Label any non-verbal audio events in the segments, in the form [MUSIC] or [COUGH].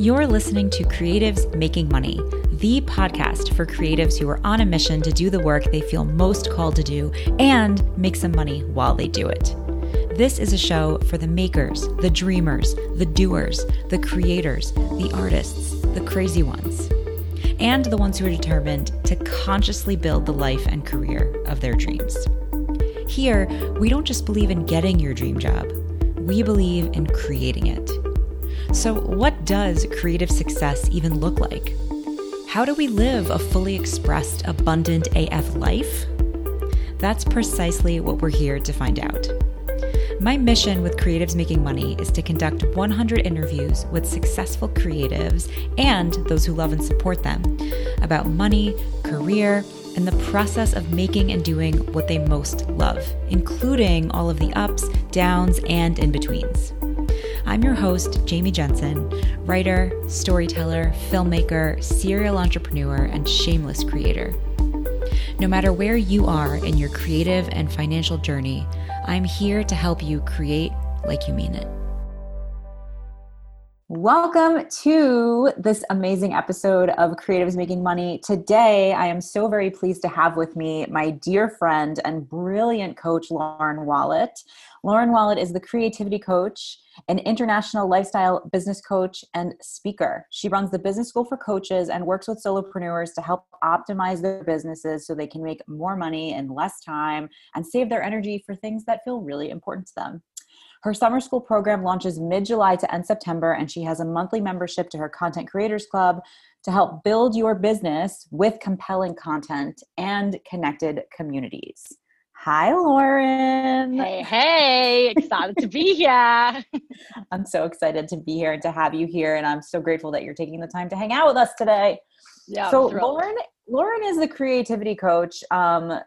You're listening to Creatives Making Money, the podcast for creatives who are on a mission to do the work they feel most called to do and make some money while they do it. This is a show for the makers, the dreamers, the doers, the creators, the artists, the crazy ones, and the ones who are determined to consciously build the life and career of their dreams. Here, we don't just believe in getting your dream job, we believe in creating it. So, what does creative success even look like? How do we live a fully expressed, abundant AF life? That's precisely what we're here to find out. My mission with Creatives Making Money is to conduct 100 interviews with successful creatives and those who love and support them about money, career, and the process of making and doing what they most love, including all of the ups, downs, and in betweens. I'm your host, Jamie Jensen, writer, storyteller, filmmaker, serial entrepreneur, and shameless creator. No matter where you are in your creative and financial journey, I'm here to help you create like you mean it. Welcome to this amazing episode of Creatives Making Money. Today, I am so very pleased to have with me my dear friend and brilliant coach, Lauren Wallet. Lauren Wallet is the creativity coach, an international lifestyle business coach, and speaker. She runs the Business School for Coaches and works with solopreneurs to help optimize their businesses so they can make more money in less time and save their energy for things that feel really important to them. Her summer school program launches mid July to end September, and she has a monthly membership to her Content Creators Club to help build your business with compelling content and connected communities. Hi, Lauren. Hey, hey, excited to be here. [LAUGHS] I'm so excited to be here and to have you here. And I'm so grateful that you're taking the time to hang out with us today. Yeah. So, Lauren Lauren is the creativity coach. Um,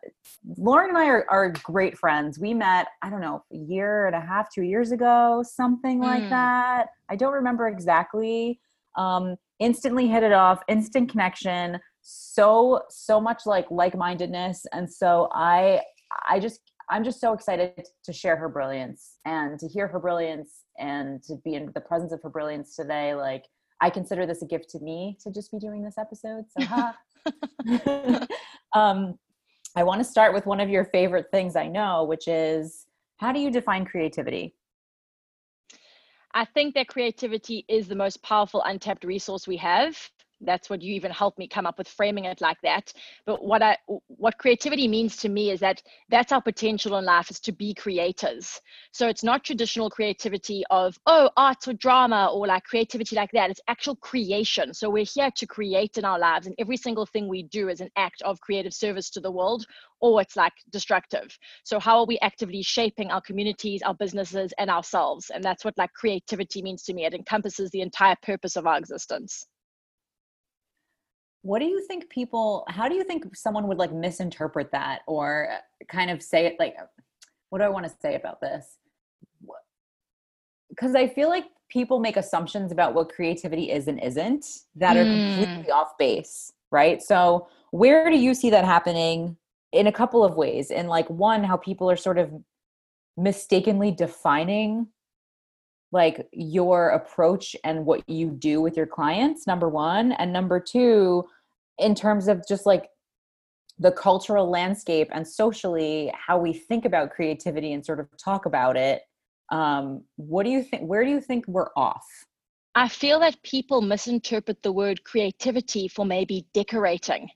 Lauren and I are, are great friends. We met, I don't know, a year and a half, two years ago, something like mm. that. I don't remember exactly. Um, instantly hit it off, instant connection, so so much like like-mindedness, and so I I just I'm just so excited to share her brilliance and to hear her brilliance and to be in the presence of her brilliance today. Like I consider this a gift to me to just be doing this episode. So, ha. [LAUGHS] um, I want to start with one of your favorite things I know, which is how do you define creativity? I think that creativity is the most powerful untapped resource we have that's what you even helped me come up with framing it like that. But what i what creativity means to me is that that's our potential in life is to be creators. So it's not traditional creativity of oh art or drama or like creativity like that. It's actual creation. So we're here to create in our lives and every single thing we do is an act of creative service to the world or it's like destructive. So how are we actively shaping our communities our businesses and ourselves? And that's what like creativity means to me. It encompasses the entire purpose of our existence what do you think people how do you think someone would like misinterpret that or kind of say it like what do i want to say about this? Because i feel like people make assumptions about what creativity is and isn't that are mm. completely off base right? So where do you see that happening in a couple of ways? In like one how people are sort of mistakenly defining like your approach and what you do with your clients number one. And number two in terms of just like the cultural landscape and socially how we think about creativity and sort of talk about it um, what do you think where do you think we're off? I feel that people misinterpret the word creativity for maybe decorating.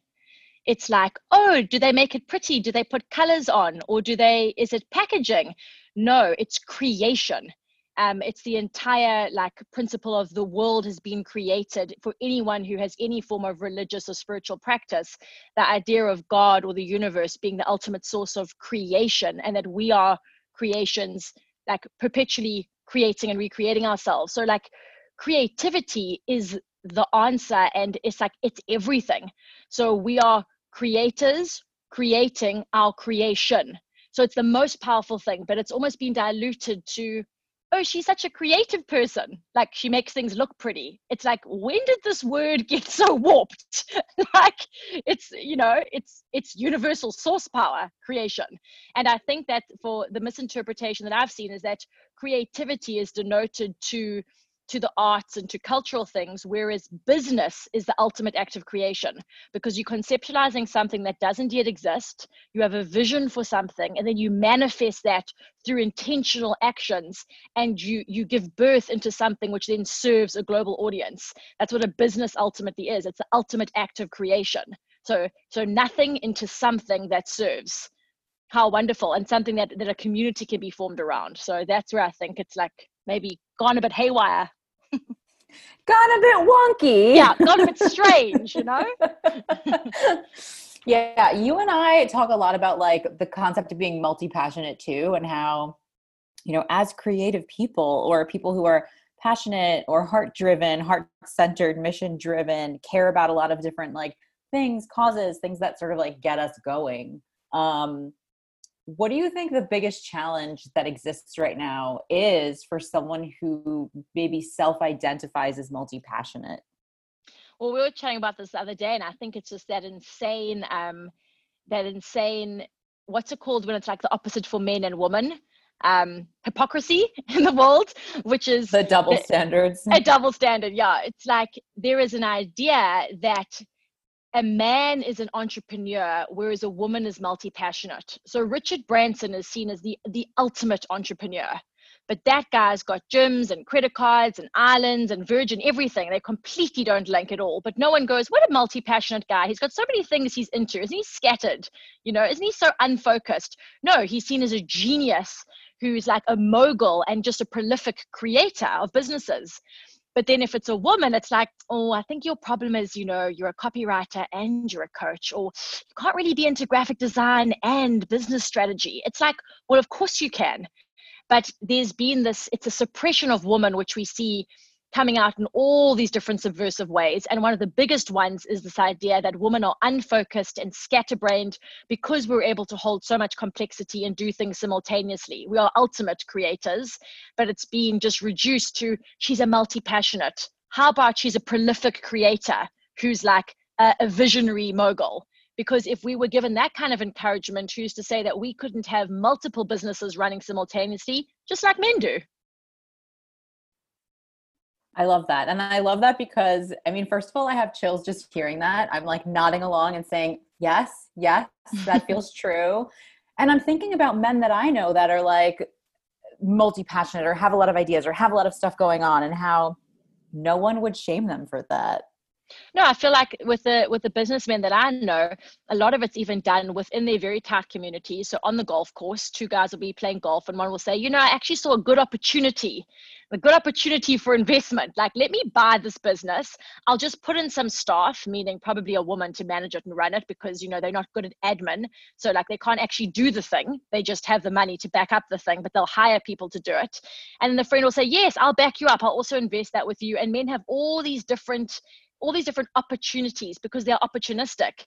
It's like oh do they make it pretty? Do they put colors on? Or do they is it packaging? No it's creation um, it's the entire like principle of the world has been created for anyone who has any form of religious or spiritual practice. The idea of god or the universe being the ultimate source of creation and that we are creations like perpetually creating and recreating ourselves. So like creativity is the answer and it's like it's everything. So we are creators creating our creation. So it's the most powerful thing but it's almost been diluted to oh she's such a creative person. Like she makes things look pretty. It's like when did this word get [LAUGHS] so warped? [LAUGHS] Like it's you know it's it's universal source power creation. And i think that for the misinterpretation that i've seen is that creativity is denoted to to the arts and to cultural things, whereas business is the ultimate act of creation because you're conceptualizing something that doesn't yet exist. You have a vision for something, and then you manifest that through intentional actions, and you you give birth into something which then serves a global audience. That's what a business ultimately is. It's the ultimate act of creation. So so nothing into something that serves. How wonderful, and something that that a community can be formed around. So that's where I think it's like maybe gone a bit haywire. Gone a bit wonky. Yeah, gone a bit strange, you know? [LAUGHS] yeah, you and I talk a lot about like the concept of being multi passionate too, and how, you know, as creative people or people who are passionate or heart driven, heart centered, mission driven, care about a lot of different like things, causes, things that sort of like get us going. Um, what do you think the biggest challenge that exists right now is for someone who maybe self identifies as multi passionate? Well, we were chatting about this the other day, and I think it's just that insane, um, that insane, what's it called when it's like the opposite for men and women? Um, hypocrisy [LAUGHS] in the world, which is the double standards. A double standard, yeah. It's like there is an idea that a man is an entrepreneur whereas a woman is multi-passionate. So richard branson is seen as the the ultimate entrepreneur. But that guy's got gyms and credit cards and islands and virgin everything. They completely don't link at all. But no one goes what a multi-passionate guy. He's got so many things he's into. Isn't he scattered? You know isn't he so unfocused? No he's seen as a genius who's like a mogul and just a prolific creator of businesses but then if it's a woman, it's like, oh, I think your problem is, you know, you're a copywriter and you're a coach, or you can't really be into graphic design and business strategy. It's like, well, of course you can. But there's been this, it's a suppression of woman, which we see coming out in all these different subversive ways. And one of the biggest ones is this idea that women are unfocused and scatterbrained because we're able to hold so much complexity and do things simultaneously. We are ultimate creators, but it's being just reduced to she's a multi passionate. How about she's a prolific creator who's like a, a visionary mogul? because if we were given that kind of encouragement who's to say that we couldn't have multiple businesses running simultaneously just like men do I love that. And I love that because, I mean, first of all, I have chills just hearing that. I'm like nodding along and saying, yes, yes, that [LAUGHS] feels true. And I'm thinking about men that I know that are like multi passionate or have a lot of ideas or have a lot of stuff going on and how no one would shame them for that. No, I feel like with the with the businessmen that I know, a lot of it's even done within their very tight community. So on the golf course, two guys will be playing golf, and one will say, "You know, I actually saw a good opportunity, a good opportunity for investment. Like, let me buy this business. I'll just put in some staff, meaning probably a woman to manage it and run it, because you know they're not good at admin. So like they can't actually do the thing. They just have the money to back up the thing, but they'll hire people to do it. And the friend will say, "Yes, I'll back you up. I'll also invest that with you." And men have all these different all these different opportunities because they're opportunistic.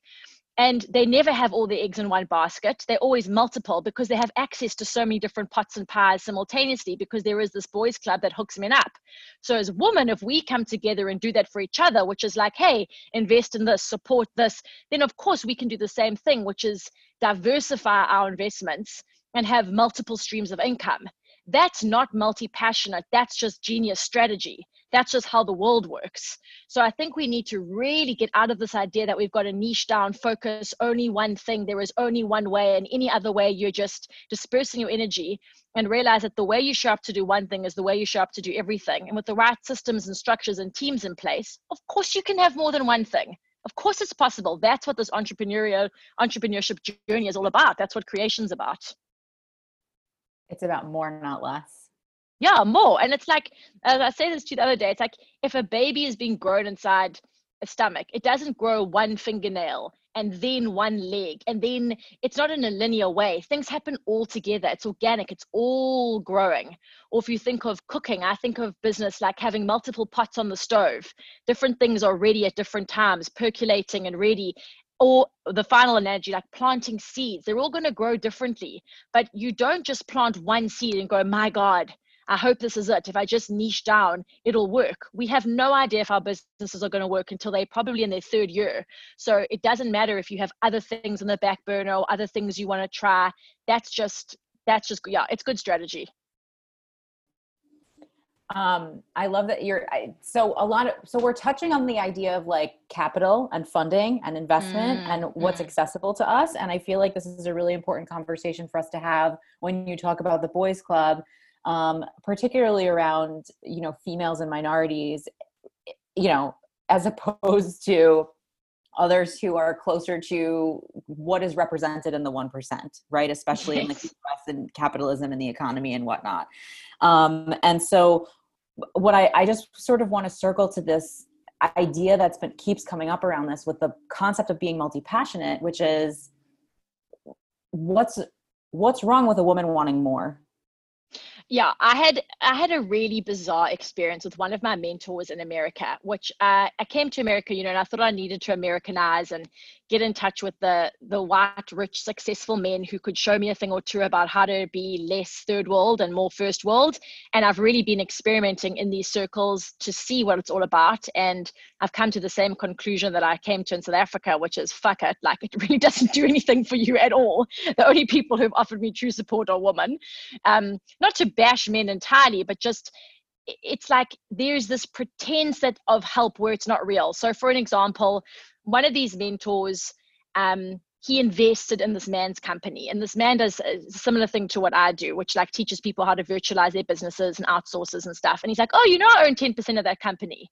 And they never have all their eggs in one basket. They're always multiple because they have access to so many different pots and pies simultaneously because there is this boys club that hooks men up. So as women if we come together and do that for each other which is like hey invest in this support this then of course we can do the same thing which is diversify our investments and have multiple streams of income. That's not multi-passionate. That's just genius strategy that's just how the world works. So I think we need to really get out of this idea that we've got to niche down, focus only one thing. There is only one way, and any other way, you're just dispersing your energy and realize that the way you show up to do one thing is the way you show up to do everything. And with the right systems and structures and teams in place, of course, you can have more than one thing. Of course, it's possible. That's what this entrepreneurial entrepreneurship journey is all about. That's what creation's about. It's about more, not less yeah more. And it's like as i say this to the other day it's like if a baby is being grown inside a stomach it doesn't grow one fingernail and then one leg and then it's not in a linear way. Things happen all together. It's organic. It's all growing. Or if you think of cooking i think of business like having multiple pots on the stove. Different things are ready at different times percolating and ready. Or the final analogy like planting seeds they're all going to grow differently. But you don't just plant one seed and go my god I hope this is it. If I just niche down, it'll work. We have no idea if our businesses are going to work until they're probably in their third year. So it doesn't matter if you have other things in the back burner or other things you want to try. That's just, that's just, yeah, it's good strategy. um, I love that you're I, so a lot of so we're touching on the idea of like capital and funding and investment mm, and what's mm. accessible to us. And I feel like this is a really important conversation for us to have when you talk about the boys club, um, particularly around you know females and minorities, you know, as [LAUGHS] opposed to others who are closer to what is represented in the 1% right? Especially in the us and capitalism and the economy and whatnot. Um, and so what I, I just sort of want to circle to this idea that's been keeps coming up around this with the concept of being multi-passionate which is what's what's wrong with a woman wanting more yeah i had i had a really bizarre experience with one of my mentors in america which uh, i came to america you know and i thought i needed to americanize and get in touch with the the white rich successful men who could show me a thing or two about how to be less third world and more first world. And i've really been experimenting in these circles to see what it's all about. And i've come to the same conclusion that i came to in south africa which is fuck it like it really [LAUGHS] doesn't do anything for you at all. The only people who've offered me true support are women. Um, not to bash men entirely but just it's like there's this pretense that of help where it's not real. So for an example one of these mentors um, he invested in this man's company and this man does a similar thing to what i do which like teaches people how to virtualize their businesses and outsources and stuff. And he's like oh you know i own 10% of that company.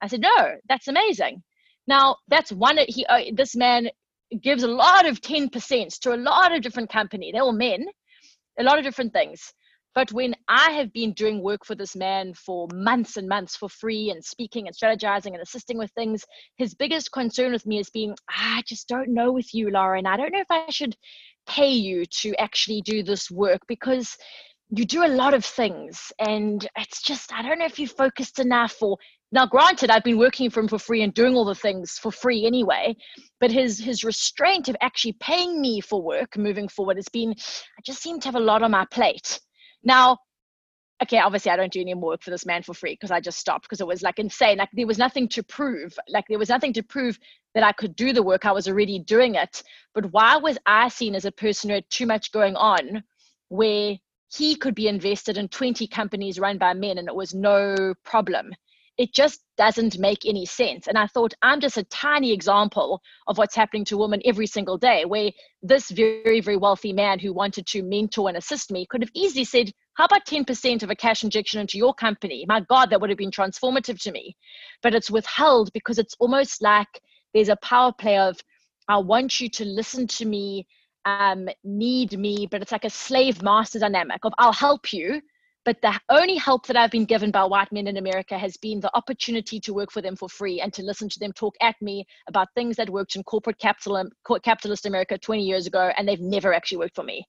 I said no that's amazing. Now that's one he uh, this man gives a lot of 10% to a lot of different company. They're all men a lot of different things but when I have been doing work for this man for months and months for free and speaking and strategizing and assisting with things, his biggest concern with me has been, ah, I just don't know with you, Lauren. I don't know if I should pay you to actually do this work because you do a lot of things and it's just, I don't know if you've focused enough or now granted i've been working for him for free and doing all the things for free anyway but his his restraint of actually paying me for work moving forward has been i just seem to have a lot on my plate now, okay, obviously I don't do any more work for this man for free because I just stopped because it was like insane. Like there was nothing to prove. Like there was nothing to prove that I could do the work. I was already doing it. But why was I seen as a person who had too much going on where he could be invested in 20 companies run by men and it was no problem? It just doesn't make any sense. And I thought, I'm just a tiny example of what's happening to women every single day, where this very, very wealthy man who wanted to mentor and assist me could have easily said, How about 10% of a cash injection into your company? My God, that would have been transformative to me. But it's withheld because it's almost like there's a power play of, I want you to listen to me, um, need me, but it's like a slave master dynamic of, I'll help you but the only help that I've been given by white men in America has been the opportunity to work for them for free and to listen to them talk at me about things that worked in corporate capital, capitalist America 20 years ago, and they've never actually worked for me.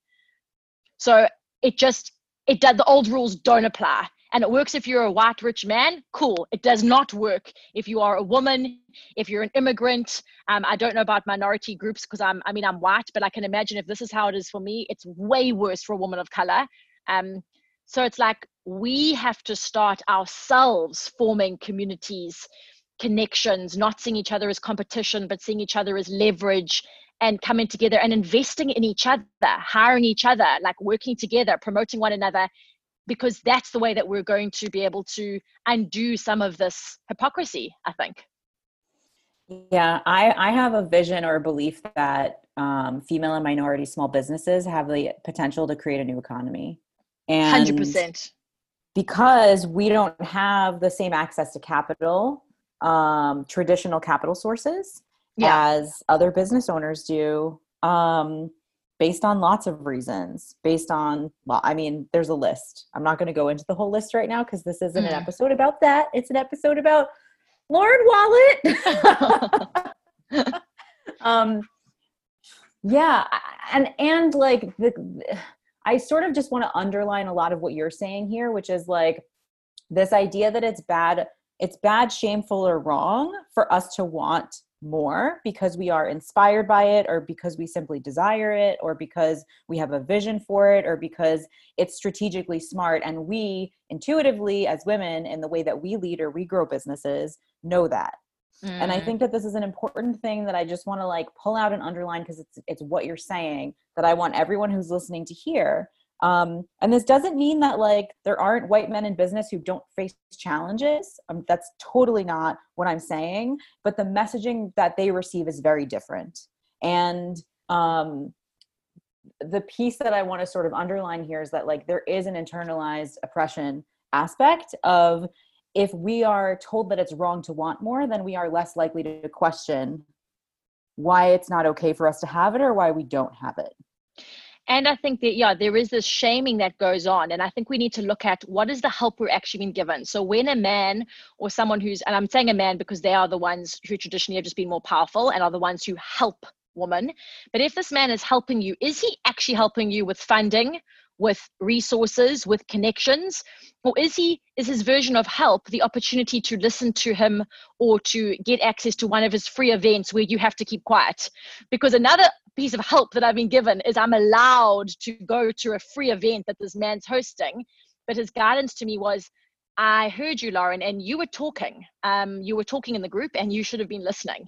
So it just, it does, the old rules don't apply. And it works if you're a white rich man, cool. It does not work if you are a woman, if you're an immigrant. Um, I don't know about minority groups because I'm, I mean, I'm white, but I can imagine if this is how it is for me, it's way worse for a woman of color. Um, so it's like we have to start ourselves forming communities, connections, not seeing each other as competition, but seeing each other as leverage and coming together and investing in each other, hiring each other, like working together, promoting one another, because that's the way that we're going to be able to undo some of this hypocrisy, I think. Yeah, I, I have a vision or a belief that um, female and minority small businesses have the potential to create a new economy. And 100%. Because we don't have the same access to capital, um, traditional capital sources, yeah. as other business owners do, um, based on lots of reasons. Based on, well, I mean, there's a list. I'm not going to go into the whole list right now because this isn't mm. an episode about that. It's an episode about Lauren Wallet. [LAUGHS] [LAUGHS] um, yeah, and and like the I sort of just want to underline a lot of what you're saying here, which is like this idea that it's bad, it's bad, shameful, or wrong for us to want more because we are inspired by it or because we simply desire it or because we have a vision for it or because it's strategically smart. And we intuitively as women in the way that we lead or we grow businesses know that mm. and i mm. think that this is an important thing that i just want to like pull out and underline because it's it's what you're saying that I want everyone who's listening to hear. Um, and this doesn't mean that like there aren't white men in business who don't face challenges. Um, that's totally not what I'm saying. But the messaging that they receive is very different. And um, the piece that I want to sort of underline here is that like there is an internalized oppression aspect of if we are told that it's wrong to want more, then we are less likely to question why it's not okay for us to have it or why we don't have it. And I think that, yeah, there is this shaming that goes on. And I think we need to look at what is the help we're actually being given. So when a man or someone who's, and I'm saying a man because they are the ones who traditionally have just been more powerful and are the ones who help woman. But if this man is helping you, is he actually helping you with funding, with resources, with connections? Or is he is his version of help the opportunity to listen to him or to get access to one of his free events where you have to keep quiet? Because another piece of help that I've been given is I'm allowed to go to a free event that this man's hosting. But his guidance to me was I heard you, Lauren, and you were talking. Um, you were talking in the group, and you should have been listening.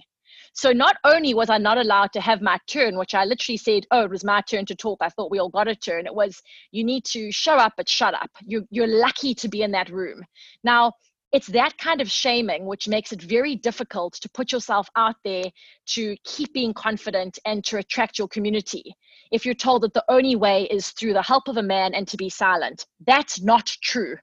So not only was I not allowed to have my turn, which I literally said, oh, it was my turn to talk. I thought we all got a turn. It was, you need to show up, but shut up. You're, you're lucky to be in that room. Now, it's that kind of shaming which makes it very difficult to put yourself out there to keep being confident and to attract your community. If you're told that the only way is through the help of a man and to be silent, that's not true.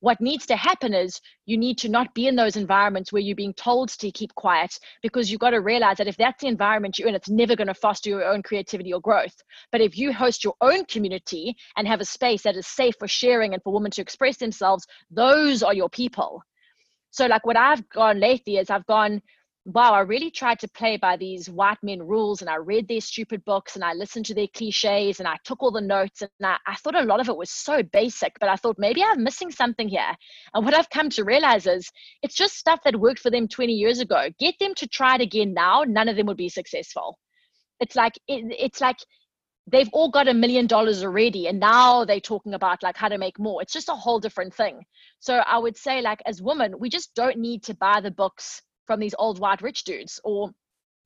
What needs to happen is you need to not be in those environments where you're being told to keep quiet because you've got to realize that if that's the environment you're in, it's never going to foster your own creativity or growth. But if you host your own community and have a space that is safe for sharing and for women to express themselves, those are your people. So, like what I've gone lately is I've gone, wow, I really tried to play by these white men rules and I read their stupid books and I listened to their cliches and I took all the notes and I, I thought a lot of it was so basic, but I thought maybe I'm missing something here. And what I've come to realize is it's just stuff that worked for them 20 years ago. Get them to try it again now, none of them would be successful. It's like, it, it's like, they've all got a million dollars already and now they're talking about like how to make more it's just a whole different thing so i would say like as women we just don't need to buy the books from these old white rich dudes or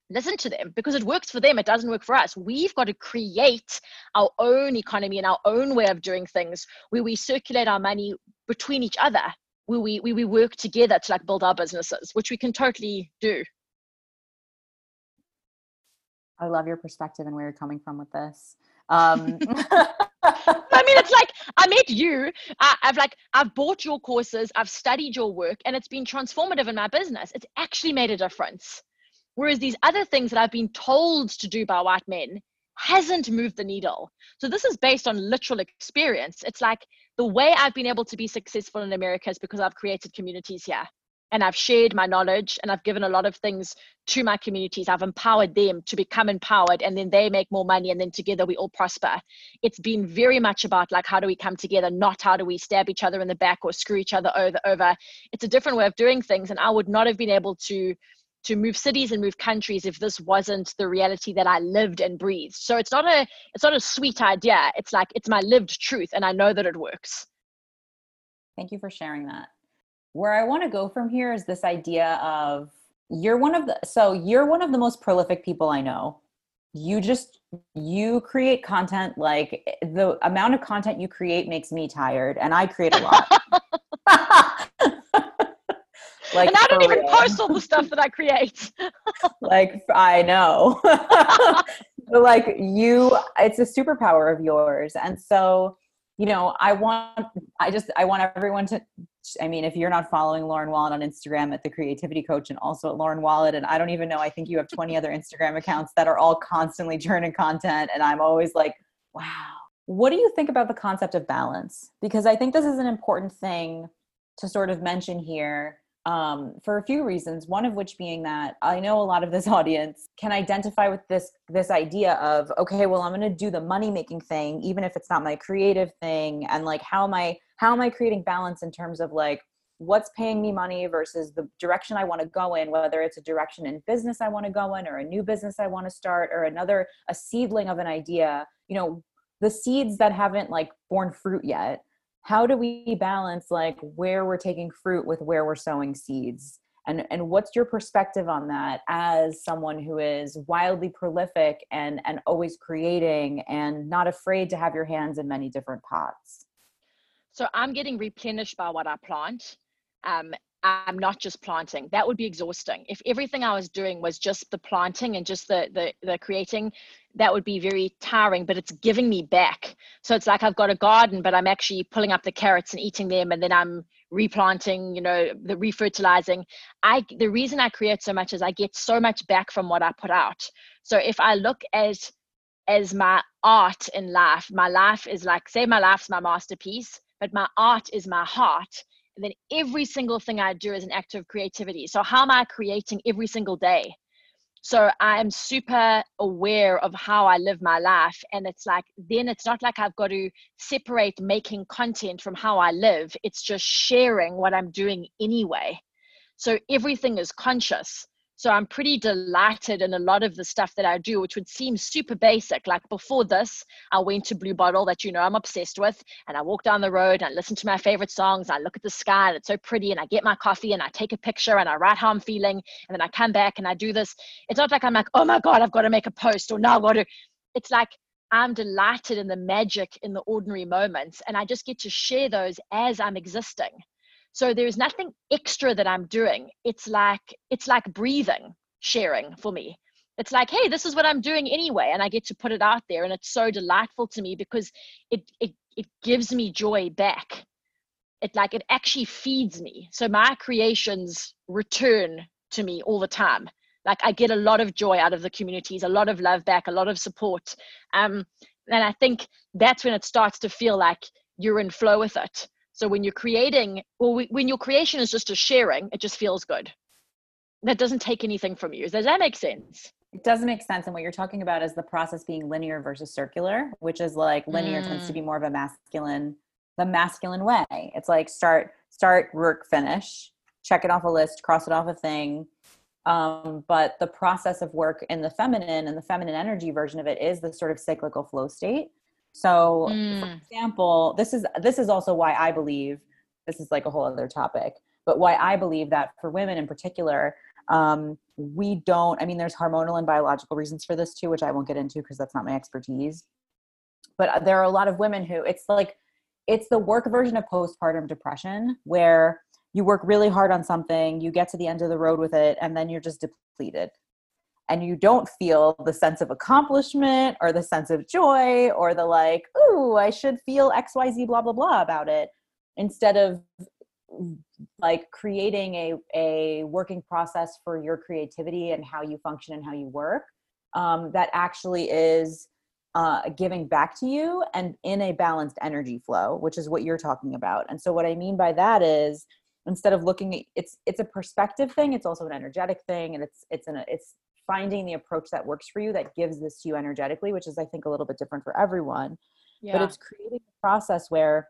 listen to them because it works for them it doesn't work for us. We've got to create our own economy and our own way of doing things where we circulate our money between each other where we, where we work together to like build our businesses which we can totally do. I love your perspective and where you're coming from with this. Um [LAUGHS] I mean, it's like I met you. I, I've like I've bought your courses, I've studied your work, and it's been transformative in my business. It's actually made a difference. Whereas these other things that I've been told to do by white men hasn't moved the needle. So this is based on literal experience. It's like the way I've been able to be successful in America is because I've created communities here and I've shared my knowledge and I've given a lot of things to my communities. I've empowered them to become empowered and then they make more money and then together we all prosper. It's been very much about like how do we come together, not how do we stab each other in the back or screw each other over over. It's a different way of doing things and I would not have been able to to move cities and move countries if this wasn't the reality that I lived and breathed. So it's not a it's not a sweet idea. It's like it's my lived truth and I know that it works. Thank you for sharing that where I want to go from here is this idea of you're one of the so you're one of the most prolific people I know. You just you create content like the amount of content you create makes me tired and I create a lot. [LAUGHS] [LAUGHS] like and I don't even real. post all the stuff that I create. [LAUGHS] like I know. but like you it's a superpower of yours. And so you know, I want, I just, I want everyone to, I mean, if you're not following Lauren Wallet on Instagram at the Creativity Coach and also at Lauren Wallet, and I don't even know, I think you have 20 other Instagram accounts that are all constantly [LAUGHS] churning content. And I'm always like, wow. What do you think about the concept of balance? Because I think this is an important thing to sort of mention here um, for a few reasons. One of which being that I know a lot of this [LAUGHS] audience can identify with this this idea of okay, well, I'm going to do the money making thing, even if it's not my creative thing, and like how am I how am I creating balance in terms of like what's paying me money versus the direction I want to go in, whether it's a direction in business I want to go in, or a new business I want to start, or another a seedling of an idea. You know, the seeds that haven't like borne fruit yet how do we balance like where we're taking fruit with where we're sowing seeds? And and what's your perspective on that as someone who is wildly prolific and and always creating and not afraid to have your hands in many different pots? So i'm getting replenished by what i plant um, I'm not just planting. That would be exhausting. If everything I was doing was just the planting and just the the, the creating, that would be very tiring. But it's giving me back. So it's like I've got a garden, but I'm actually pulling up the carrots and eating them, and then I'm replanting. You know, the refertilizing. I the reason I create so much is I get so much back from what I put out. So if I look at as my art in life, my life is like say my life's my masterpiece, but my art is my heart and then every single thing I do is an act of creativity. So, how am I creating every single day? So, I'm super aware of how I live my life. And it's like, then it's not like I've got to separate making content from how I live, it's just sharing what I'm doing anyway. So, everything is conscious. So I'm pretty delighted in a lot of the stuff that I do, which would seem super basic. Like before this, I went to Blue Bottle that you know I'm obsessed with, and I walk down the road and I listen to my favorite songs. I look at the sky and it's so pretty, and I get my coffee and I take a picture and I write how I'm feeling, and then I come back and I do this. It's not like I'm like, oh my God, I've got to make a post or now I've got to. It's like I'm delighted in the magic in the ordinary moments, and I just get to share those as I'm existing. So there's nothing extra that I'm doing. It's like it's like breathing, sharing for me. It's like, hey, this is what I'm doing anyway, and I get to put it out there, and it's so delightful to me because it it it gives me joy back. It like it actually feeds me. So my creations return to me all the time. Like I get a lot of joy out of the communities, a lot of love back, a lot of support. Um, and I think that's when it starts to feel like you're in flow with it so when you're creating, well, when your creation is just a sharing, it just feels good. That doesn't take anything from you. Does that make sense? It doesn't make sense. And what you're talking about is the process being linear versus circular, which is like linear mm. tends to be mm. more of a masculine, the masculine way. It's like start, start, work, finish, check it off a list, cross it off a thing. Um, but the process of work in the feminine and the feminine energy version of it is the sort of cyclical flow state so, mm. for example, this is this is also why I believe this is like a whole other topic, but why I believe that for women in particular, um, we don't. I mean, there's hormonal and biological reasons for this too, which I won't get into because that's not my expertise. But uh, there are a lot of women who it's like it's the work version of postpartum depression where you work really hard on something, you get to the end of the road with it, and then you're just depleted and you don't feel the sense of accomplishment or the sense of joy or the like, ooh, I should feel XYZ blah blah blah about it instead of like creating a, a working process for your creativity and how you function and how you work um, that actually is uh, giving back to you and in a balanced energy flow which is what you're talking about. And so what i mean by that is instead of looking at it's it's a perspective thing it's also an energetic thing and it's it's an it's finding the approach that works for you that gives this to you energetically which is i think a little bit different for everyone yeah. but it's creating a process where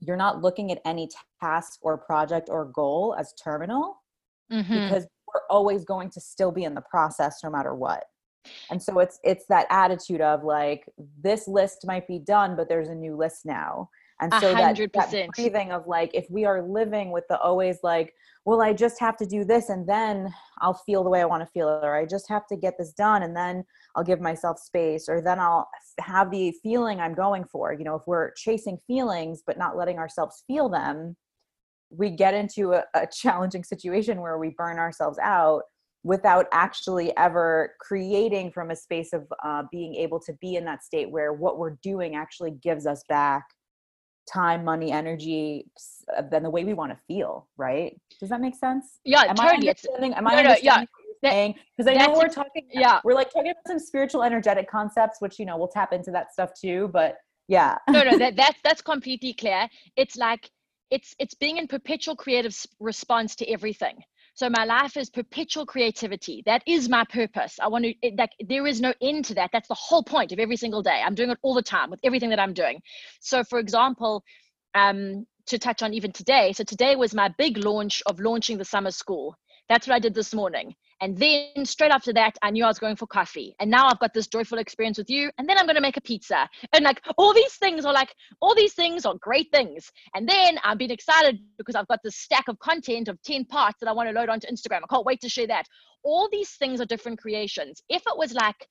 you're not looking at any task or project or goal as terminal mm-hmm. because we're always going to still be in the process no matter what and so it's it's that attitude of like this list might be done but there's a new list now and so that, that breathing of like if we are living with the always like well i just have to do this and then i'll feel the way i want to feel or i just have to get this done and then i'll give myself space or then i'll have the feeling i'm going for. You know if we're chasing feelings but not letting ourselves feel them we get into a, a [LAUGHS] challenging situation where we burn ourselves out without actually ever creating from a space of uh, being able to be in that state where what we're doing actually gives us back time, money, energy uh, than the way we want to feel, right? Does that make sense? Yeah, am totally. I understanding? Am no, I understanding no, yeah. Because I know we're talking, yeah, we're like talking about some spiritual, energetic concepts, which you know we'll tap into that stuff too. But yeah, no, no, [LAUGHS] that, that's that's completely clear. It's like it's it's being in perpetual creative response to everything. So my life is perpetual creativity. That is my purpose. I want to like there is no end to that. That's the whole point of every single day. I'm doing it all the time with everything that I'm doing. So for example, um, to touch on even today. So today was my big launch of launching the summer school. That's what I did this morning. And then straight after that, I knew I was going for coffee. And now I've got this joyful experience with you. And then I'm going to make a pizza. And like all these things are like, all these things are great things. And then I've been excited because I've got this stack of content of 10 parts that I want to load onto Instagram. I can't wait to share that. All these things are different creations. If it was like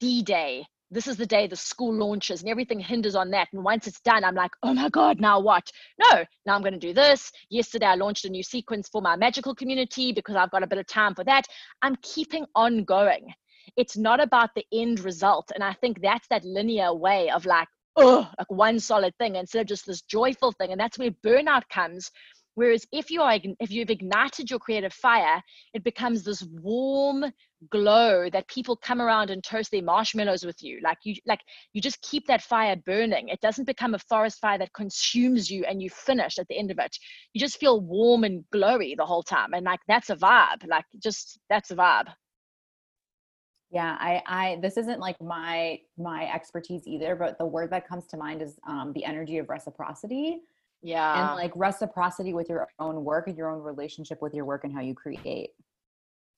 D Day this is the day the school launches and everything hinders on that. And once it's done, I'm like, oh my God, now what? No, now I'm going to do this. Yesterday, I launched a new sequence for my magical community because I've got a bit of time for that. I'm keeping on going. It's not about the end result. And I think that's that linear way of like, oh, like one solid thing instead of just this joyful thing. And that's where burnout comes Whereas if you are if you've ignited your creative fire, it becomes this warm glow that people come around and toast their marshmallows with you. Like you like you just keep that fire burning. It doesn't become a forest fire that consumes you and you finish at the end of it. You just feel warm and glowy the whole time. And like that's a vibe. Like just that's a vibe. Yeah, I, I, this isn't like my, my expertise either, but the word that comes to mind is um, the energy of reciprocity yeah and like reciprocity with your own work and your own relationship with your work and how you create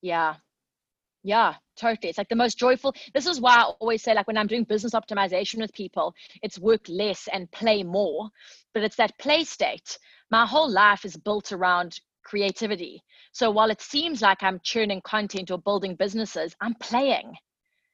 yeah yeah totally it's like the most joyful this is why i always say like when i'm doing business optimization with people it's work less and play more but it's that play state my whole life is built around creativity so while it seems like i'm churning content or building businesses i'm playing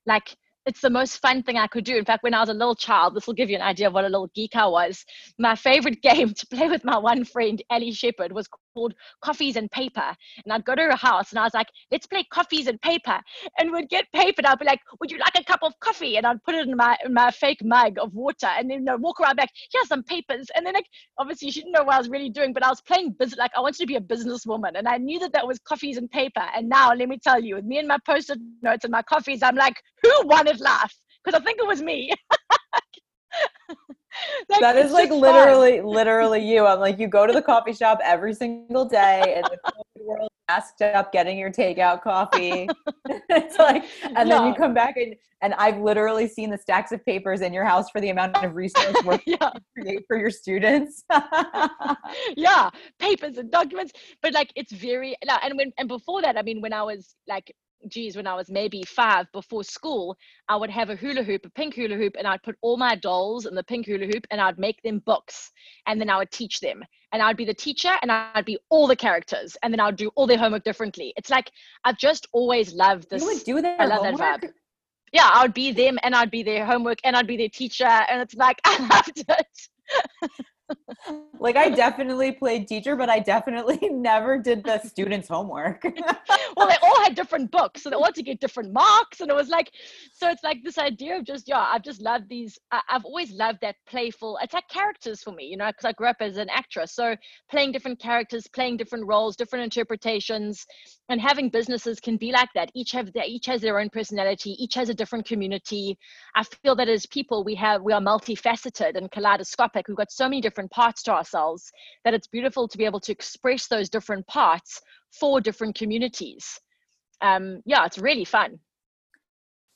like it's the most fun thing I could do. In fact, when I was a little child, this will give you an idea of what a little geek I was. My favorite [LAUGHS] game to play with my one friend, Ellie Shepherd, was called Coffees and Paper. And I'd go to her house and I was like, let's play Coffees and Paper. And we'd get paper and I'd be like, would you like a cup of coffee? And I'd put it in my in my fake mug of water and then know, walk around back, here's some papers. And then like, obviously she didn't know what I was really doing, but I was playing business, like I wanted to be a businesswoman. And I knew that that was Coffees and Paper. And now let me tell you, with me and my post-it notes and my coffees, I'm like, who won wanted life? Because I think it was me. [LAUGHS] like, [LAUGHS] that is like literally, fun. [LAUGHS] literally you. I'm like, you go to the coffee shop every single day and the world masked up getting your takeout coffee. [LAUGHS] it's like, and yeah. then you come back and, and I've literally seen the stacks of papers in your house for the amount of research work yeah. you create for your students. yeah, papers and documents. But like, it's very, and when, and before that, I mean, when I was like geez, when I was maybe five before school, I would have a hula hoop, a pink hula hoop, and I'd put all my dolls in the pink hula hoop and I'd make them books and then I would teach them. And I'd be the teacher and I'd be all the characters and then I'd do all their homework differently. It's like I've just always loved this. You would do that. I love homework? that vibe. Yeah, I would be them and I'd be their homework and I'd be their teacher. And it's like [LAUGHS] I loved it like I definitely played teacher, but I definitely [LAUGHS] never did the students' homework. [LAUGHS] well, they all had different books, so they all had to get different marks, and it was like, so it's like this idea of just yeah, I've just loved these. I, have always loved that playful. It's like characters for me, you know, because I grew up as an actress, so playing different characters, playing different roles, different interpretations, and having businesses can be like that. Each have their, each has their own personality, each has a different community. I feel that as people, we have we are multifaceted and kaleidoscopic. We've got so many different different parts to ourselves that it's beautiful to be able to express those different parts for different communities. Um, yeah it's really fun.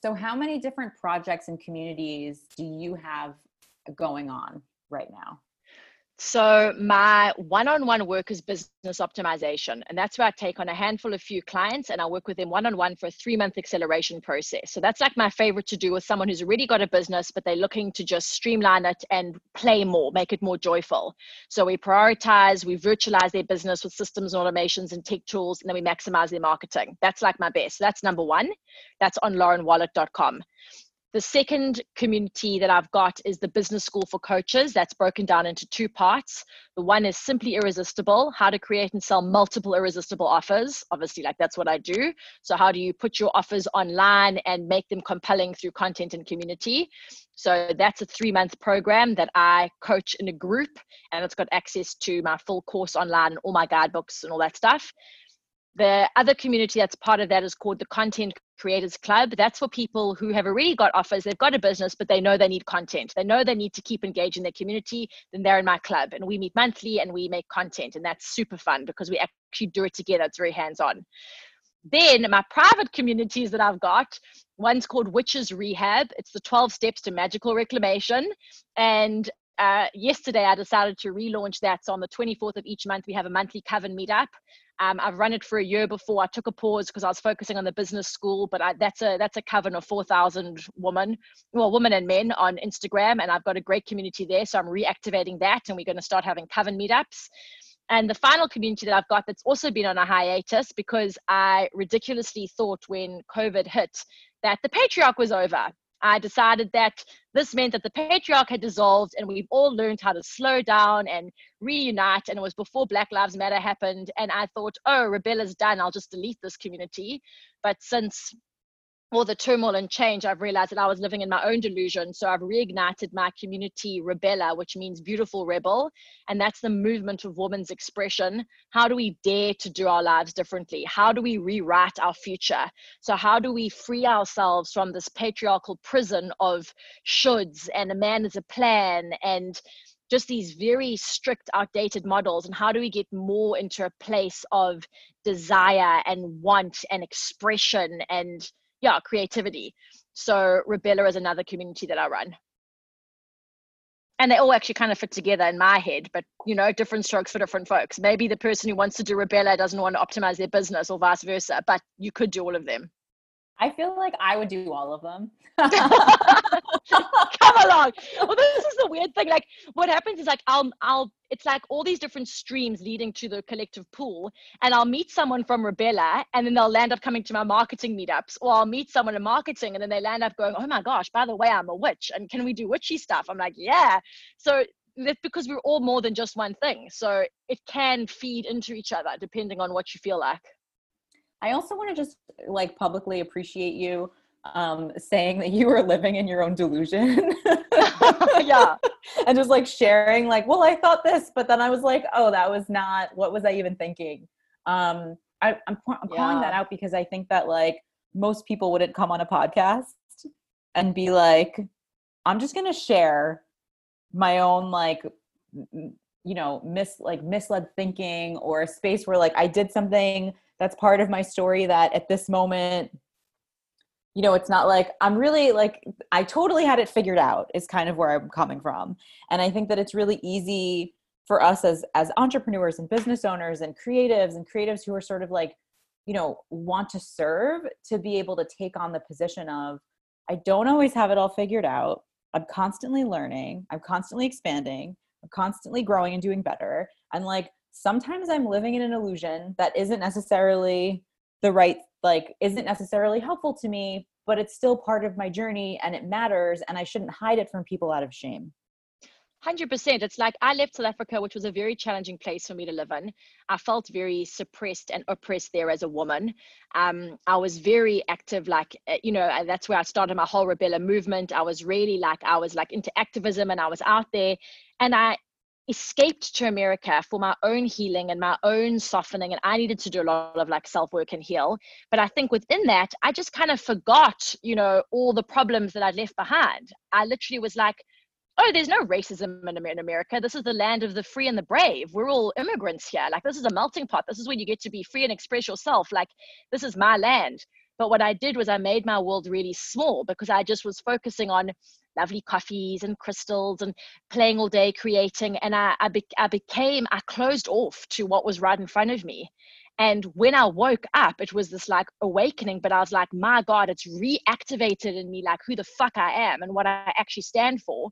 So how many different projects and communities do you have going on right now so my one-on-one work is business optimization, and that's where I take on a handful of few clients and I work with them one-on-one for a three-month acceleration process. So that's like my favorite to do with someone who's already got a business, but they're looking to just streamline it and play more, make it more joyful. So we prioritize, we virtualize their business with systems and automations and tech tools, and then we maximize their marketing. That's like my best. So that's number one. That's on laurenwallet.com. The second community that I've got is the Business School for Coaches. That's broken down into two parts. The one is simply irresistible, how to create and sell multiple irresistible offers. Obviously, like that's what I do. So, how do you put your offers online and make them compelling through content and community? So, that's a three month program that I coach in a group, and it's got access to my full course online, and all my guidebooks, and all that stuff. The other community that's part of that is called the Content Creators Club. That's for people who have already got offers, they've got a business, but they know they need content. They know they need to keep engaging their community. Then they're in my club, and we meet monthly and we make content, and that's super fun because we actually do it together. It's very hands on. Then my private communities that I've got, one's called Witches Rehab. It's the 12 steps to magical reclamation. And uh, yesterday I decided to relaunch that. So on the 24th of each month, we have a monthly coven meetup. Um, I've run it for a year before. I took a pause because I was focusing on the business school, but I, that's a that's a coven of four thousand women, well, women and men on Instagram, and I've got a great community there. So I'm reactivating that, and we're going to start having coven meetups. And the final community that I've got that's also been on a hiatus because I ridiculously thought when COVID hit that the patriarch was over. I decided that this meant that the patriarch had dissolved and we've all learned how to slow down and reunite. And it was before Black Lives Matter happened. And I thought, oh, Rebel is done. I'll just delete this community. But since all the turmoil and change, I've realized that I was living in my own delusion. So I've reignited my community Rebella, which means beautiful rebel. And that's the movement of women's expression. How do we dare to do our lives differently? How do we rewrite our future? So, how do we free ourselves from this patriarchal prison of shoulds and a man is a plan and just these very strict, outdated models? And how do we get more into a place of desire and want and expression and yeah, creativity. So Rebella is another community that I run. And they all actually kind of fit together in my head, but you know, different strokes for different folks. Maybe the person who wants to do Rebella doesn't want to optimize their business or vice versa, but you could do all of them. I feel like I would do all of them. [LAUGHS] [LAUGHS] Along. Well, this is the weird thing. Like, what happens is like I'll I'll it's like all these different streams leading to the collective pool, and I'll meet someone from Rebella, and then they'll land up coming to my marketing meetups, or I'll meet someone in marketing, and then they land up going, "Oh my gosh, by the way, I'm a witch, and can we do witchy stuff?" I'm like, "Yeah." So that's because we're all more than just one thing. So it can feed into each other depending on what you feel like. I also want to just like publicly appreciate you um saying that you were living in your own delusion. [LAUGHS] yeah. [LAUGHS] and just like sharing like, well, I thought this, but then I was like, oh, that was not what was I even thinking? Um I, I'm, I'm calling yeah. that out because I think that like most people wouldn't come on a podcast and be like, I'm just gonna share my own like you know mis like misled thinking or a space where like I did something that's part of my story that at this moment you know it's not like i'm really like i totally had it figured out is kind of where i'm coming from. And i think that it's really easy for us as as entrepreneurs and business owners and creatives and creatives who are sort of like you know want to serve to be able to take on the position of i don't always have it all figured out. I'm constantly learning. I'm constantly expanding. I'm constantly growing and doing better. And like sometimes I'm living in an illusion that isn't necessarily the right, like, isn't necessarily helpful to me, but it's still part of my journey and it matters. And I shouldn't hide it from people out of shame. 100%. It's like I left South Africa, which was a very challenging place for me to live in. I felt very suppressed and oppressed there as a woman. Um, I was very active, like, eh, you know, that's where I started my whole Rebella movement. I was really like, I was like into activism and I was out there. And I, escaped to America for my own healing and my own softening. And I needed to do a lot of like self work and heal. But I think within that, I just kind of forgot, you know, all the problems that I'd left behind. I literally was like, oh, there's no racism in America. This is the land of the free and the brave. We're all immigrants here. Like, this is a melting pot. This is where you get to be free and express yourself. Like, this is my land. But what I did was I made my world really small because I just was focusing on lovely coffees and crystals and playing all day creating and I, I, be, I became i closed off to what was right in front of me. And when i woke up it was this like awakening but i was like my god it's reactivated in me like who the fuck i am and what i actually stand for.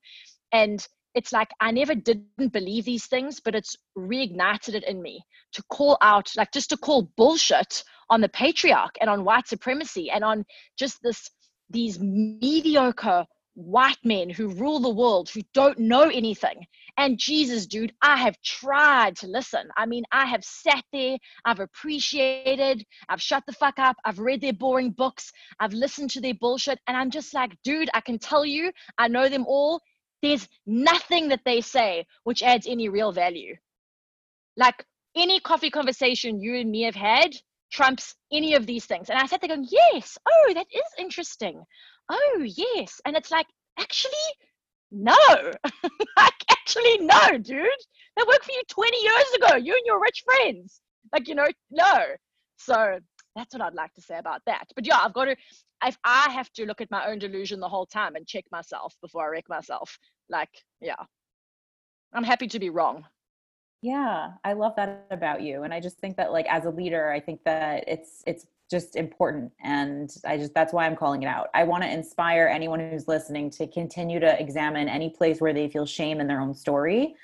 And it's like I never didn't believe these things, but it's reignited it in me to call out, like just to call bullshit on the patriarch and on white supremacy and on just this these mediocre white men who rule the world who don't know anything. And Jesus, dude, I have tried to listen. I mean, I have sat there, I've appreciated, I've shut the fuck up, I've read their boring books, I've listened to their bullshit, and I'm just like, dude, I can tell you, I know them all. There's nothing that they say which adds any real value. Like any coffee conversation you and me have had trumps any of these things. And I sat there going, yes, oh, that is interesting oh yes. And it's like actually no. [LAUGHS] Like actually no dude. That worked for you 20 years ago you and your rich friends. Like you know no. So that's what i'd like to say about that. But yeah i've got to if i have to look at my own delusion the whole time and check myself before i wreck myself like yeah. I'm happy to be wrong. Yeah, I love that about you. And I just think that like as a leader, I think that it's it's just important and I just that's why I'm calling it out. I want to inspire anyone who's listening to continue to examine any place where they feel shame in their own story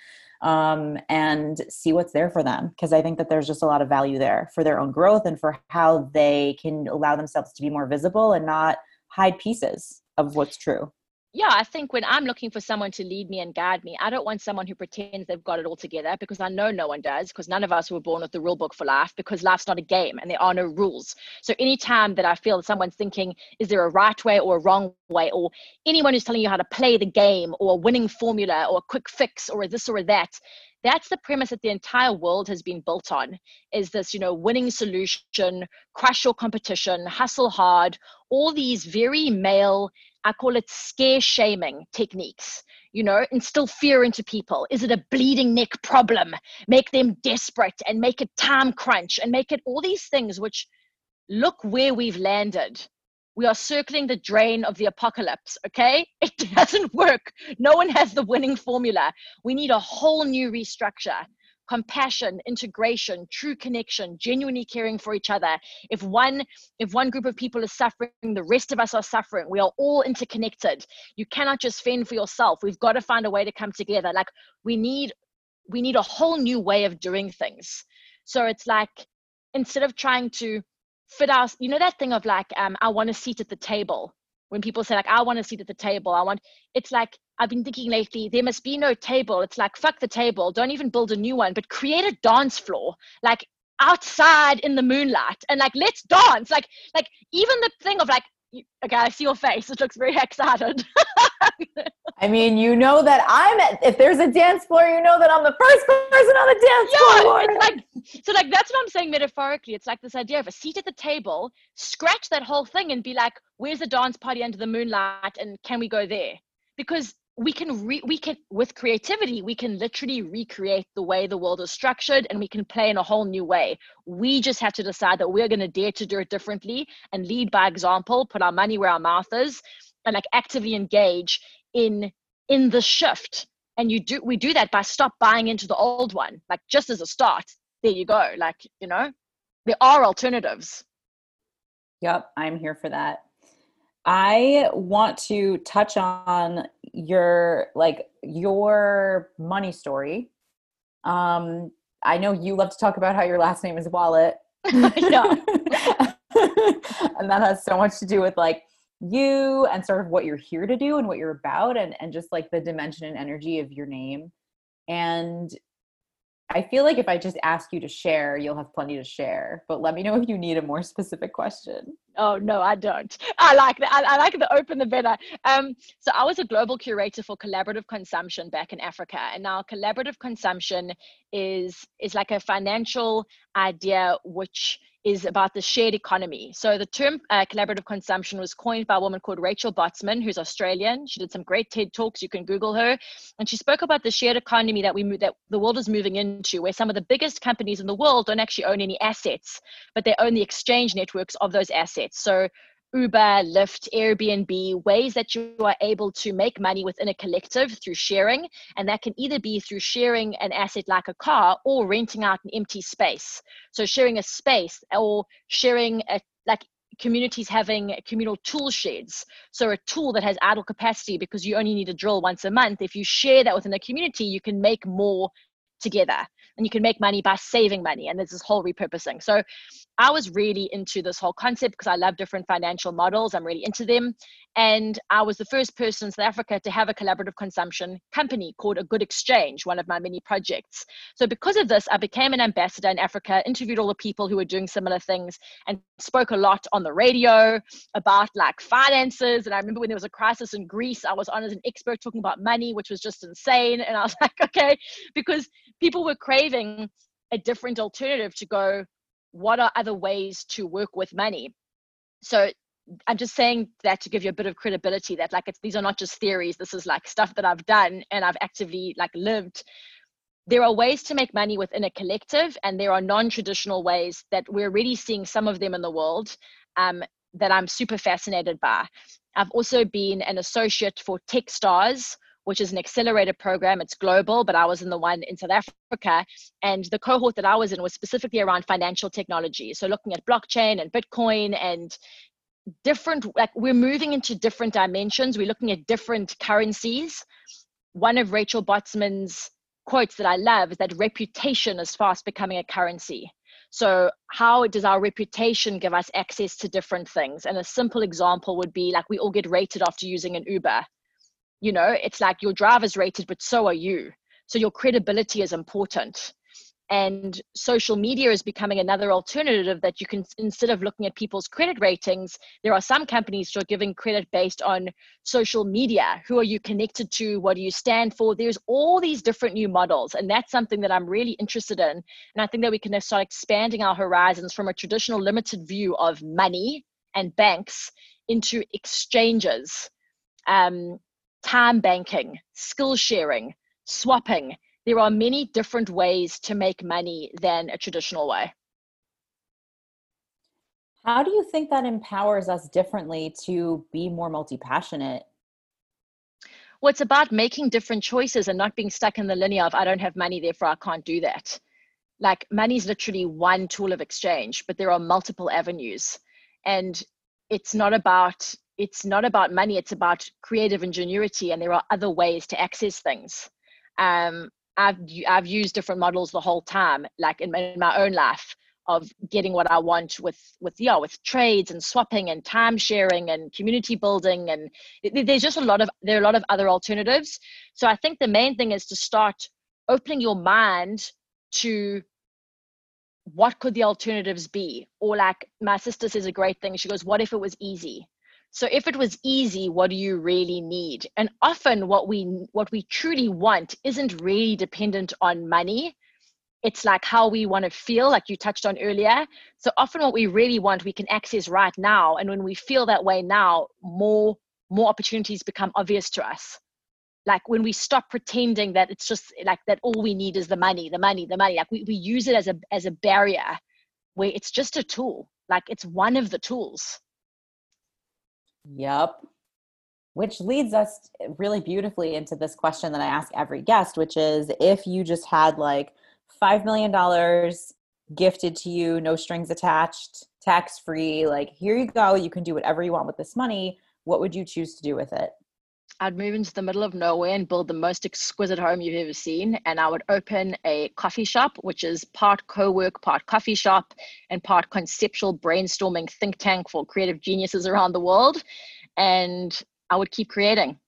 um, and see what's there for them because I think that there's just a lot of value there for their own growth and for how they can allow themselves to be more visible and not hide pieces of what's true yeah, I think when I'm looking for someone to lead me and guide me, I don't want someone who pretends they've got it all together because I know no one does, because none of us were born with the rule book for life, because life's not a game and there are no rules. So anytime that I feel that someone's thinking, is there a right way or a wrong way, or anyone who's telling you how to play the game or a winning formula or a quick fix or this or that, that's the premise that the entire world has been built on is this you know winning solution crush your competition hustle hard all these very male I call it scare shaming techniques. You know, instill fear into people. Is it a bleeding neck problem? Make them desperate and make it time crunch and make it all these things, which look where we've landed. We are circling the drain of the apocalypse, okay? [LAUGHS] It doesn't work. No one has the winning formula. We need a whole new restructure compassion integration true connection genuinely caring for each other. If one if one group of people is suffering the rest of us are suffering. We are all interconnected. You cannot just fend for yourself. We've got to find a way to come together. Like we need we need a whole new way of doing things. So it's like instead of trying to fit our you know that thing of like um i want a seat at the table when people say like i want a seat at the table i want it's like I've been thinking lately, there must be no table. It's like, fuck the table. Don't even build a new one, but create a dance floor, like outside in the moonlight and like, let's dance. Like, like even the thing of like, okay, I see your face. It looks very excited. [LAUGHS] I mean, you know that I'm at, if there's a dance floor, you know that I'm the first person on the dance yeah, floor. It's like, so like, that's what I'm saying metaphorically. It's like this idea of a seat at the table, scratch that whole thing and be like, where's the dance party under the moonlight? And can we go there? Because we can re- we can with creativity we can literally recreate the way the world is structured and we can play in a whole new way. We just have to decide that we're going to dare to do it differently and lead by example put our money where our mouth is and like actively engage in in the shift. And you do we do that by stop buying into the old one like just as a start there you go like you know? There are alternatives. Yep i'm here for that I want to touch on your like your money story. Um, I know you love to talk about how your last name is Wallet. [LAUGHS] [LAUGHS] yeah. and that has so much to do with like you and sort of what you're here to do and what you're about and and just like the dimension and energy of your name. And I feel like if I just ask you to share, you'll have plenty to share. But let me know if you need a more [LAUGHS] specific question. Oh no, I don't. I like that. I, I, like the open the better. Um, so I was a global curator for collaborative consumption back in Africa, and now collaborative consumption is is like a financial idea which is about the shared economy. So the term uh, collaborative consumption was coined by a woman called Rachel Botsman, who's Australian. She did some great TED talks. You can Google her, and she spoke about the shared economy that we that the world is moving into, where some of the biggest companies in the world don't actually own any assets, but they own the exchange networks of those assets. So Uber, Lyft, Airbnb, ways that you are able to make money within a collective through sharing. And that can either be through sharing an asset like a car or renting out an empty space. So sharing a space or sharing a like communities having communal tool sheds. So a tool that has idle capacity because you only need a drill once a month. If you share that within a community, you can make more together and you can make money by saving money and there's this whole repurposing. So i was really into this whole concept because i love different financial models i'm really into them. And i was the first person in south africa to have a collaborative consumption company called a good exchange one of my many projects. So because of this i became an ambassador in africa interviewed all the people who were doing similar things and spoke a lot on the radio about like finances. And i remember when there was a crisis in greece i was on as an expert talking about money which was just insane. And i was [LAUGHS] like okay because people were craving a different alternative to go what are other ways to work with money? So i'm just saying that to give you a bit of credibility that like it's these are not just theories. This is like stuff that i've done and i've actively like lived there are ways to make money within a collective and there are non-traditional ways that we're already seeing some of them in the world um, that i'm super fascinated by i've also been an associate for techstars which is an accelerator program. It's global, but I was in the one in South Africa. And the cohort that I was in was specifically around financial technology. So looking at blockchain and Bitcoin and different, like we're moving into different dimensions. We're looking at different currencies. One of Rachel Botsman's quotes that I love is that reputation is fast becoming a currency. So, how does our reputation give us access to different things? And a simple example would be like we all get rated after using an Uber you know it's like your driver's rated but so are you so your credibility is important and social media is becoming another alternative that you can instead of looking at people's credit ratings there are some companies who are giving credit based on social media. Who are you connected to? What do you stand for? There's all these different new models and that's something that i'm really interested in. And i think that we can start expanding our horizons from a traditional limited view of money and banks into exchanges um, time banking, skill sharing, swapping. There are many different ways to make money than a traditional way. How do you think that empowers us differently to be more multi passionate? Well, it's about making different choices and not being stuck in the linear of I don't have money, therefore I can't do that. Like money is literally one tool of exchange, but there are multiple avenues. And it's not about it's not about money it's about creative ingenuity and there are other ways to access things um, I've, I've used different models the whole time like in my, in my own life of getting what I want with with yeah with trades and swapping and time sharing and community building and there's just a lot of there are a lot of other alternatives. So I think the main thing is to start opening your mind to what could the alternatives be or like my sister says a great thing she goes what if it was easy so if it was easy, what do you really need? And often what we what we truly want isn't really dependent on money. It's like how we want to feel, like you touched on earlier. So often what we really want we can access right now. And when we feel that way now, more more opportunities become obvious to us. Like when we stop pretending that it's just like that all we need is the money, the money, the money. Like we, we use it as a as a barrier where it's just a tool. Like it's one of the tools Yep. Which leads us really beautifully into this question that I ask every guest, which is if you just had like $5 million gifted to you, no strings attached, tax free, like here you go, you can do whatever you want with this money, what would you choose to do with it? I'd move into the middle of nowhere and build the most exquisite home you've ever seen. And I would open a coffee shop, which is part co work, part coffee shop, and part conceptual brainstorming think tank for creative geniuses around the world. And I would keep creating.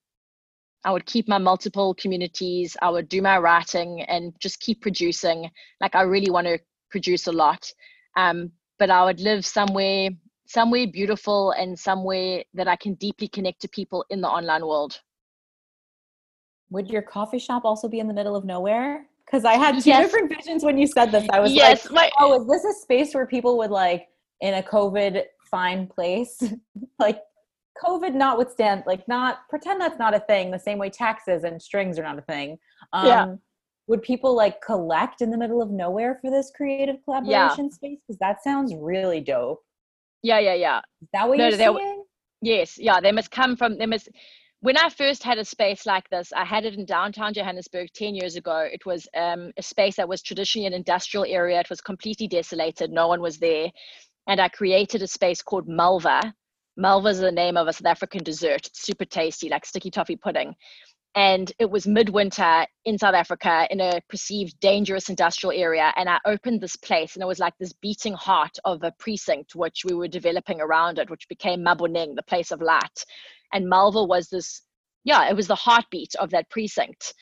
I would keep my multiple communities. I would do my writing and just keep producing. Like, I really want to produce a lot. Um, but I would live somewhere somewhere beautiful and somewhere that I can deeply connect to people in the online world. Would your coffee shop also be in the middle of nowhere? Because I had two yes. different visions when you said this. I was yes, like, my- oh, is this a space where people would like in a COVID fine place? [LAUGHS] like COVID notwithstand, like not pretend that's not a thing, the same way taxes and strings are not a thing. Um, yeah. Would people like collect in the middle of nowhere for this creative collaboration yeah. space? Because that sounds really dope. Yeah, yeah, yeah. Is that what no, you're saying? Yes, yeah. They must come from. They must. When I first had a space like this, I had it in downtown Johannesburg ten years ago. It was um, a space that was traditionally an industrial area. It was completely desolated. No one was there, and I created a space called Malva. Malva is the name of a South African dessert. It's super tasty, like sticky toffee pudding and it was midwinter in South Africa in a perceived dangerous industrial area. And I opened this place, and it was like this beating heart of a precinct which we were developing around it, which became Maboneng, the place of light. And Malva was this, yeah, it was the heartbeat of that precinct.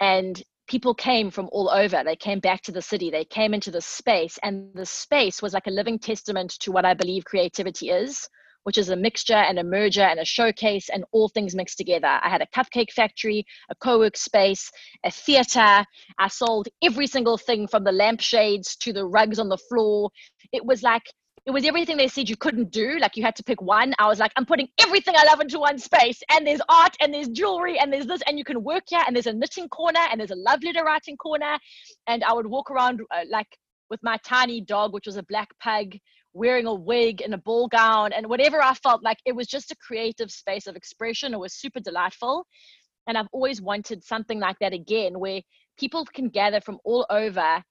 And people came from all over. They came back to the city, they came into the space, and the space was like a living testament to what I believe creativity is which is a mixture and a merger and a showcase and all things mixed together. I had a cupcake factory, a co work space, a theater. I sold every single thing from the lampshades to the rugs on the floor. It was like, it was everything they said you couldn't do. Like you had to pick one. I was like, I'm putting everything I love into one space. And there's art and there's jewelry and there's this. And you can work here. And there's a knitting corner and there's a love letter writing corner. And I would walk around uh, like with my tiny dog, which was a black pug, wearing a wig and a ball gown and whatever I felt like it was just a creative space of expression. It was super delightful. And I've always wanted something like that again, where people can gather from all over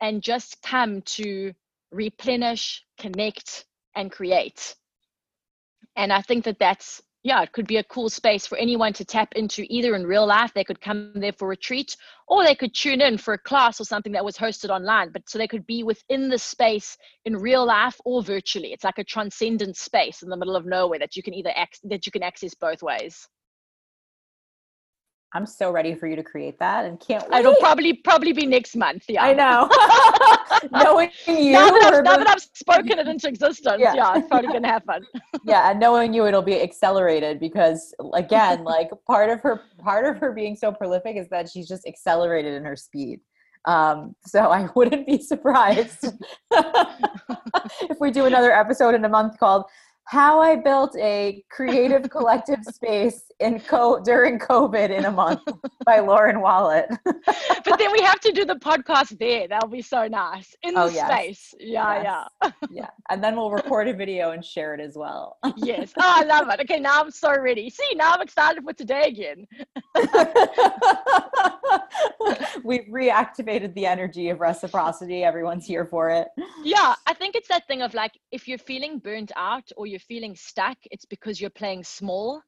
and just come to replenish, connect, and create. And I think that that's yeah, it could be a cool space for anyone to tap into either in real life. They could come there for a retreat or they could tune in for a class or something that was hosted online. But so they could be within the space in real life or virtually. It's like a transcendent space in the middle of nowhere that you can either ac- that you can access both ways. I'm so ready for you to create that and can't wait. It'll probably probably be next month. Yeah. I know. [LAUGHS] [LAUGHS] knowing you. Now that, I've, now that I've spoken it into existence, yeah, yeah it's probably gonna happen. [LAUGHS] yeah, and knowing you it'll be accelerated because again, like part of her part of her being so prolific is that she's just accelerated in her speed. Um, so I wouldn't be surprised if we do another episode in a month called how I built a creative [LAUGHS] collective space in co during COVID in a month by Lauren Wallet. but then we have to do the podcast there. That'll be so nice in oh, the yes. space. Yeah, yes. yeah. yeah. And then we'll record a video and share it as well. yes. Oh, I love it. Okay, now I'm so ready. See, now I'm excited for today again. [LAUGHS] We've reactivated the energy of reciprocity. Everyone's here for it. Yeah, I think it's that thing of like if you're feeling burnt out or you're feeling stuck, it's because you're playing small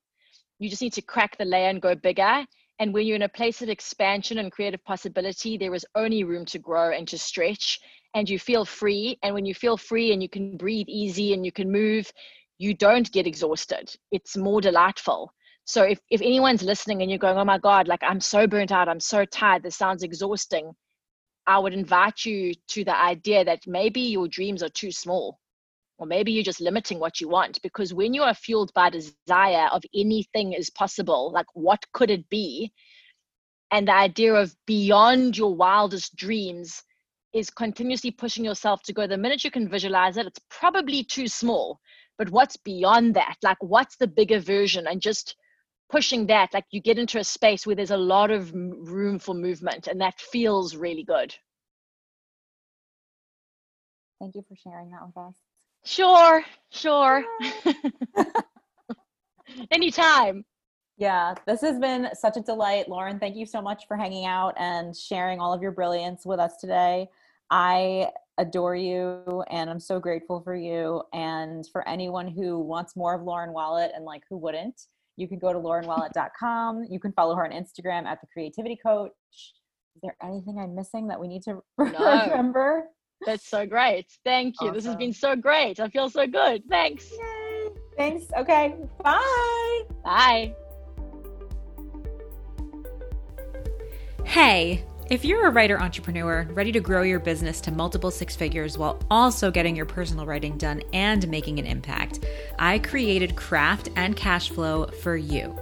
you just need to crack the layer and go bigger. And when you're in a place of expansion and creative possibility, there is only room to grow and to stretch, and you feel free. And when you feel free and you can breathe easy and you can move, you don't get exhausted. It's more delightful. So if, if anyone's listening and you're going, oh my God, like I'm so burnt out, I'm so tired, this sounds exhausting, I would invite you to the idea that maybe your dreams are too small or maybe you're just limiting what you want because when you are fueled by desire of anything is possible like what could it be? And the idea of beyond your wildest dreams is continuously pushing yourself to go. The minute you can visualize it it's probably too small. But what's beyond that? Like what's the bigger version? And just pushing that like you get into a space where there's a lot of room for movement and that feels really good. Thank you for sharing that with us Sure, sure. [LAUGHS] Anytime. Yeah, this has been such a delight. Lauren, thank you so much for hanging out and sharing all of your brilliance with us today. I adore you and I'm so grateful for you. And for anyone who wants more of Lauren Wallet and like who wouldn't, you can go to laurenwallet.com. You can follow her on Instagram at the Creativity Coach. Is there anything I'm missing that we need to [LAUGHS] no. remember? That's so great. Thank you. Awesome. This has been so great. I feel so good. Thanks. Yay. Thanks. Okay. Bye. Bye. Hey, if you're a writer entrepreneur ready to grow your business to multiple six figures while also getting your personal writing done and making an impact, I created Craft and Cash Flow for you.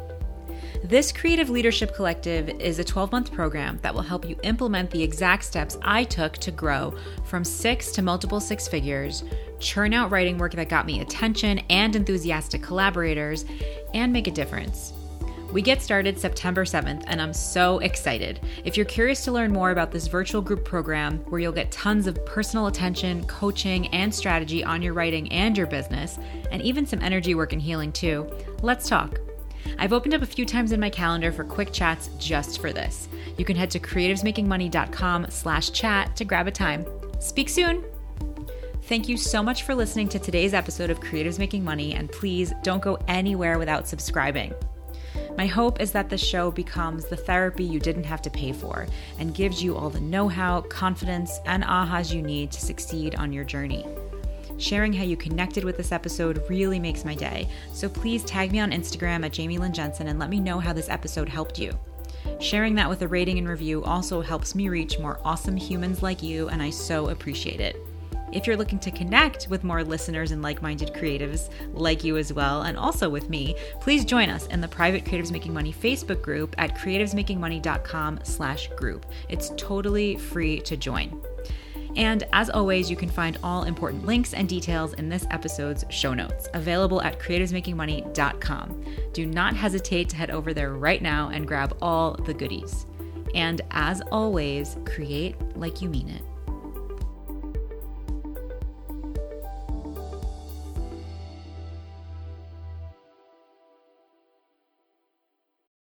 This Creative Leadership Collective is a 12 month program that will help you implement the exact steps I took to grow from six to multiple six figures, churn out writing work that got me attention and enthusiastic collaborators, and make a difference. We get started September 7th, and I'm so excited. If you're curious to learn more about this virtual group program where you'll get tons of personal attention, coaching, and strategy on your writing and your business, and even some energy work and healing too, let's talk. I've opened up a few times in my calendar for quick chats just for this. You can head to creativesmakingmoney.com slash chat to grab a time. Speak soon! Thank you so much for listening to today's episode of Creatives Making Money, and please don't go anywhere without subscribing. My hope is that the show becomes the therapy you didn't have to pay for and gives you all the know how, confidence, and ahas you need to succeed on your journey. Sharing how you connected with this episode really makes my day, so please tag me on Instagram at Jamie Lynn Jensen and let me know how this episode helped you. Sharing that with a rating and review also helps me reach more awesome humans like you, and I so appreciate it. If you're looking to connect with more listeners and like-minded creatives like you as well, and also with me, please join us in the private Creatives Making Money Facebook group at creativesmakingmoney.com slash group. It's totally free to join. And as always, you can find all important links and details in this episode's show notes, available at creativesmakingmoney.com. Do not hesitate to head over there right now and grab all the goodies. And as always, create like you mean it.